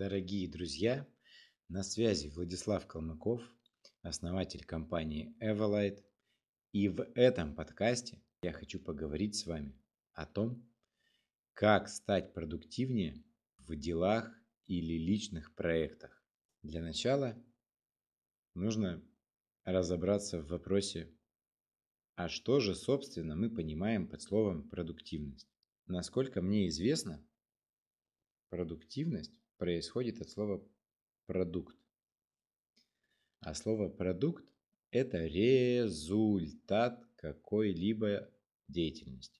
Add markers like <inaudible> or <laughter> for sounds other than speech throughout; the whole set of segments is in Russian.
Дорогие друзья, на связи Владислав Калмыков, основатель компании Everlight. И в этом подкасте я хочу поговорить с вами о том, как стать продуктивнее в делах или личных проектах. Для начала нужно разобраться в вопросе, а что же, собственно, мы понимаем под словом продуктивность. Насколько мне известно, продуктивность происходит от слова продукт. А слово продукт – это результат какой-либо деятельности.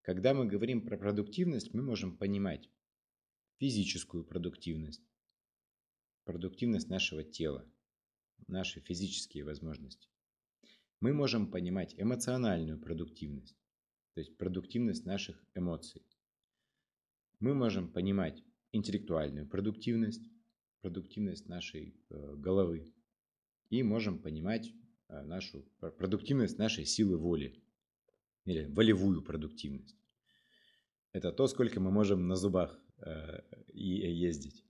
Когда мы говорим про продуктивность, мы можем понимать физическую продуктивность, продуктивность нашего тела, наши физические возможности. Мы можем понимать эмоциональную продуктивность, то есть продуктивность наших эмоций. Мы можем понимать интеллектуальную продуктивность, продуктивность нашей э, головы. И можем понимать э, нашу продуктивность нашей силы воли или волевую продуктивность. Это то, сколько мы можем на зубах э, ездить.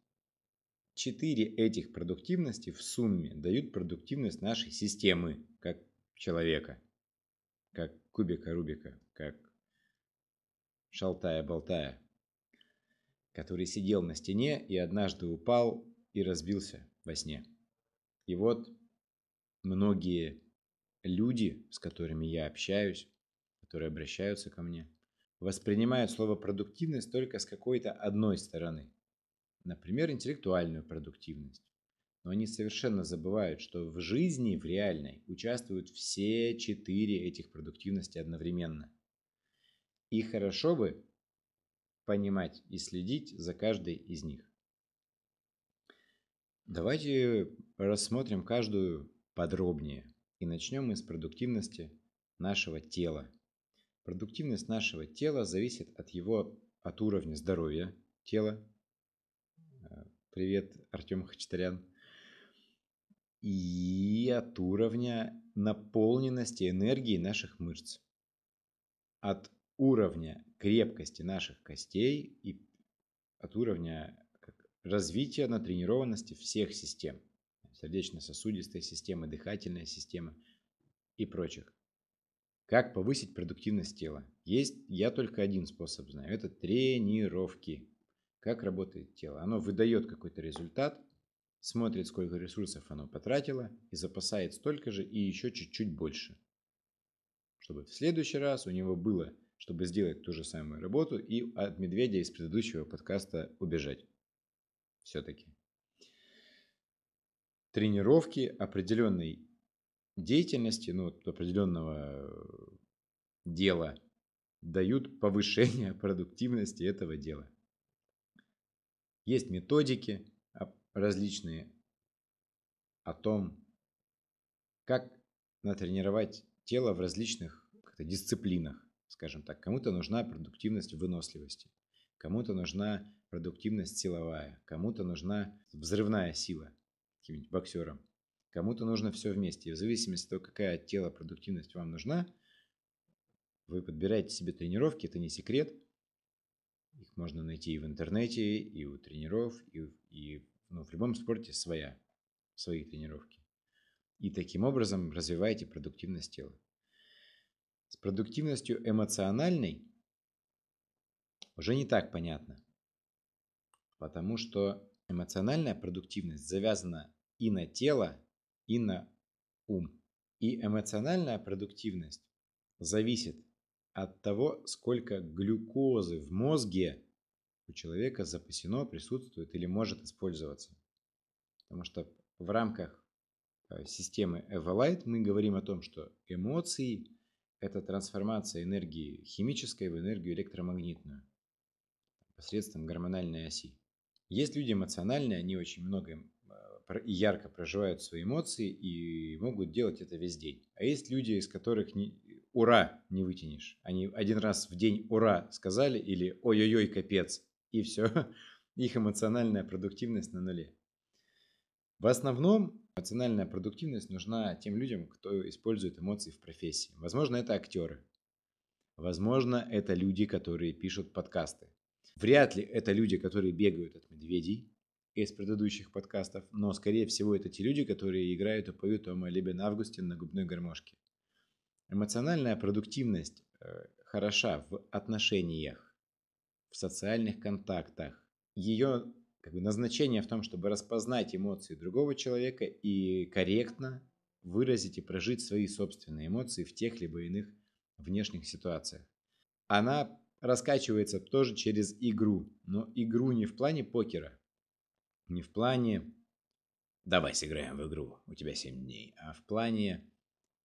Четыре этих продуктивности в сумме дают продуктивность нашей системы, как человека, как кубика Рубика, как шалтая-болтая который сидел на стене и однажды упал и разбился во сне. И вот многие люди, с которыми я общаюсь, которые обращаются ко мне, воспринимают слово продуктивность только с какой-то одной стороны. Например, интеллектуальную продуктивность. Но они совершенно забывают, что в жизни, в реальной, участвуют все четыре этих продуктивности одновременно. И хорошо бы понимать и следить за каждой из них. Давайте рассмотрим каждую подробнее. И начнем мы с продуктивности нашего тела. Продуктивность нашего тела зависит от его от уровня здоровья тела. Привет, Артем Хачатарян. И от уровня наполненности энергии наших мышц. От уровня крепкости наших костей и от уровня развития натренированности всех систем. Сердечно-сосудистой системы, дыхательной системы и прочих. Как повысить продуктивность тела? Есть я только один способ знаю. Это тренировки. Как работает тело? Оно выдает какой-то результат, смотрит, сколько ресурсов оно потратило и запасает столько же и еще чуть-чуть больше. Чтобы в следующий раз у него было чтобы сделать ту же самую работу и от медведя из предыдущего подкаста убежать. Все-таки. Тренировки определенной деятельности, ну, определенного дела дают повышение <laughs> продуктивности этого дела. Есть методики различные о том, как натренировать тело в различных дисциплинах скажем так. Кому-то нужна продуктивность выносливости, кому-то нужна продуктивность силовая, кому-то нужна взрывная сила, каким-нибудь боксером. Кому-то нужно все вместе. И в зависимости от того, какая от тела продуктивность вам нужна, вы подбираете себе тренировки, это не секрет. Их можно найти и в интернете, и у тренеров, и, и ну, в любом спорте своя, свои тренировки. И таким образом развиваете продуктивность тела. С продуктивностью эмоциональной уже не так понятно. Потому что эмоциональная продуктивность завязана и на тело, и на ум. И эмоциональная продуктивность зависит от того, сколько глюкозы в мозге у человека запасено, присутствует или может использоваться. Потому что в рамках э, системы Everlight мы говорим о том, что эмоции это трансформация энергии химической в энергию электромагнитную посредством гормональной оси. Есть люди эмоциональные, они очень много а, и ярко проживают свои эмоции и могут делать это весь день. А есть люди, из которых не, ура не вытянешь. Они один раз в день ура сказали или ой-ой-ой, капец, и все. <laughs> Их эмоциональная продуктивность на нуле. В основном эмоциональная продуктивность нужна тем людям, кто использует эмоции в профессии. Возможно, это актеры. Возможно, это люди, которые пишут подкасты. Вряд ли это люди, которые бегают от медведей из предыдущих подкастов, но, скорее всего, это те люди, которые играют и поют о Либен Августин на губной гармошке. Эмоциональная продуктивность э, хороша в отношениях, в социальных контактах. Ее как бы, назначение в том, чтобы распознать эмоции другого человека и корректно выразить и прожить свои собственные эмоции в тех либо иных внешних ситуациях. Она раскачивается тоже через игру, но игру не в плане покера, не в плане «давай сыграем в игру, у тебя 7 дней», а в плане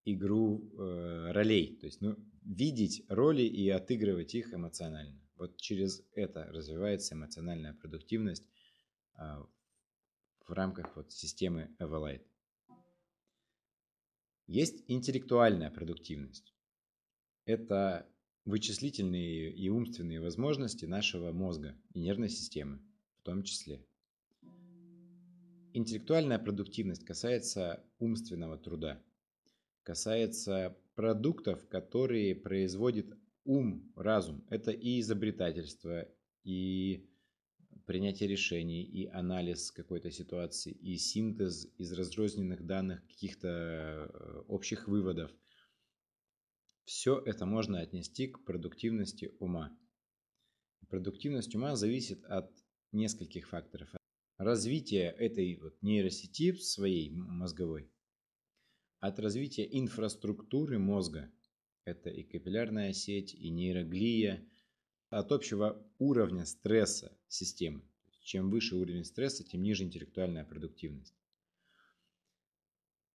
игру э, ролей, то есть ну, видеть роли и отыгрывать их эмоционально. Вот через это развивается эмоциональная продуктивность в рамках вот системы Everlight. Есть интеллектуальная продуктивность. Это вычислительные и умственные возможности нашего мозга и нервной системы в том числе. Интеллектуальная продуктивность касается умственного труда, касается продуктов, которые производит ум, разум. Это и изобретательство, и принятие решений, и анализ какой-то ситуации, и синтез из разрозненных данных каких-то э, общих выводов. Все это можно отнести к продуктивности ума. Продуктивность ума зависит от нескольких факторов. Развитие этой вот нейросети своей мозговой, от развития инфраструктуры мозга, это и капиллярная сеть, и нейроглия, от общего уровня стресса системы. Чем выше уровень стресса, тем ниже интеллектуальная продуктивность.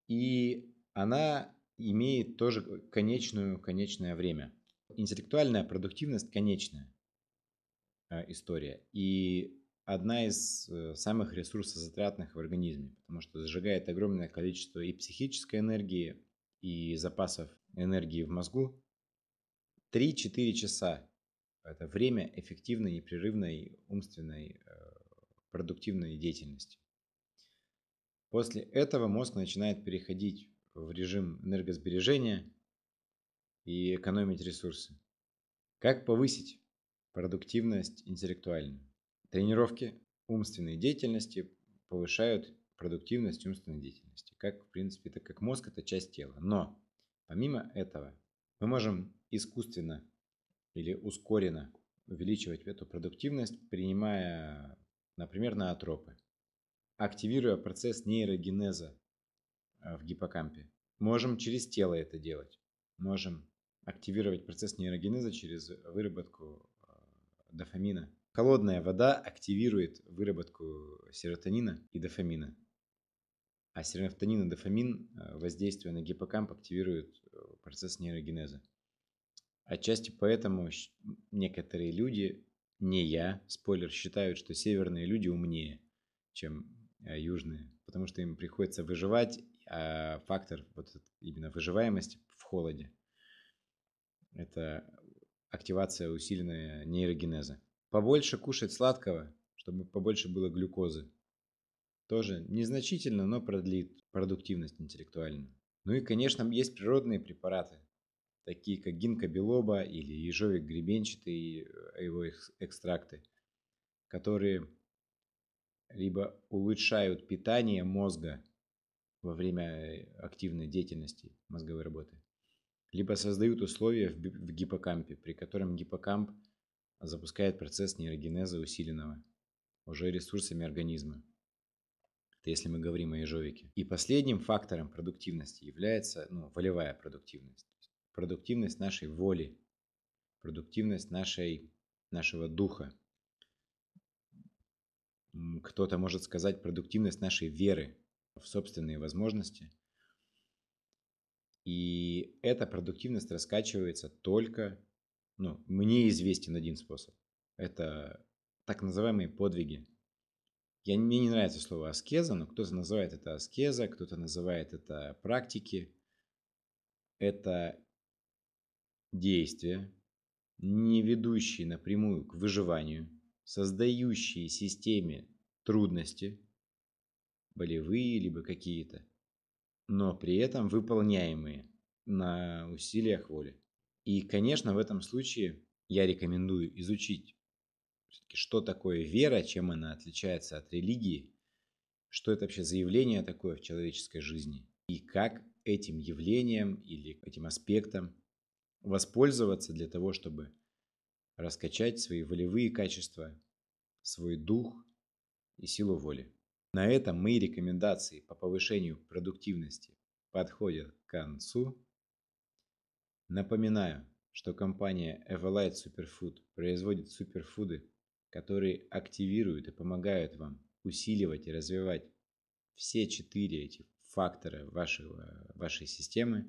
И она имеет тоже конечную, конечное время. Интеллектуальная продуктивность конечная э, история. И одна из э, самых ресурсозатратных в организме, потому что сжигает огромное количество и психической энергии, и запасов энергии в мозгу. 3-4 часа – это время эффективной, непрерывной, умственной, э, продуктивной деятельности. После этого мозг начинает переходить в режим энергосбережения и экономить ресурсы. Как повысить продуктивность интеллектуальную? Тренировки умственной деятельности повышают продуктивность умственной деятельности. Как, в принципе, так как мозг – это часть тела. Но, помимо этого, мы можем искусственно или ускоренно увеличивать эту продуктивность, принимая, например, наотропы, активируя процесс нейрогенеза Э, в гиппокампе. Можем через тело это делать. Можем активировать процесс нейрогенеза через выработку э, дофамина. Холодная вода активирует выработку серотонина и дофамина. А серотонин и дофамин, э, воздействуя на гиппокамп, активируют процесс нейрогенеза. Отчасти поэтому некоторые люди, не я, спойлер, считают, что северные люди умнее, чем южные, потому что им приходится выживать а фактор вот именно выживаемости в холоде. Это активация усиленная нейрогенеза. Побольше кушать сладкого, чтобы побольше было глюкозы. Тоже незначительно, но продлит продуктивность интеллектуальную. Ну и, конечно, есть природные препараты, такие как гинка белоба или ежовик гребенчатый, э, его экстракты, которые либо улучшают питание мозга во время э, активной деятельности мозговой работы, либо создают условия в гиппокампе, при котором гиппокамп запускает процесс нейрогенеза усиленного уже ресурсами организма. Это если мы говорим о ежовике. И последним фактором продуктивности является ну, волевая продуктивность. Продуктивность нашей воли, продуктивность нашей, нашего духа. Кто-то может сказать продуктивность нашей веры, в собственные возможности. И эта продуктивность раскачивается только, ну, мне известен один способ. Это так называемые подвиги. Я, мне не нравится слово аскеза, но кто-то называет это аскеза, кто-то называет это практики. Это действия, не ведущие напрямую к выживанию, создающие системе трудности, болевые либо какие-то, но при этом выполняемые на усилиях воли. И, конечно, в этом случае я рекомендую изучить что такое вера, чем она отличается от религии, что это вообще за явление такое в человеческой жизни, и как этим явлением или этим аспектом воспользоваться для того, чтобы раскачать свои волевые качества, свой дух и силу воли. На этом мои рекомендации по повышению продуктивности подходят к концу. Напоминаю, что компания Everlight Superfood производит суперфуды, которые активируют и помогают вам усиливать и развивать все четыре эти фактора вашего, вашей системы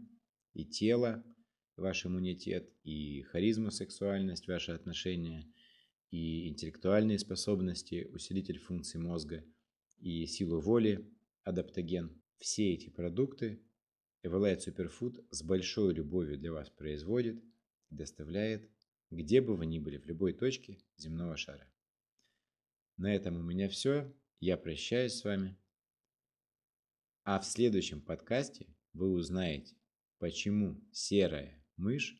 и тела, ваш иммунитет, и харизма, сексуальность, ваши отношения, и интеллектуальные способности, усилитель функций мозга, и силу воли, адаптоген. Все эти продукты Everlight Superfood с большой любовью для вас производит и доставляет, где бы вы ни были, в любой точке земного шара. На этом у меня все. Я прощаюсь с вами. А в следующем подкасте вы узнаете, почему серая мышь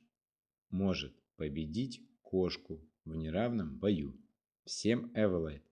может победить кошку в неравном бою. Всем Эвелайт!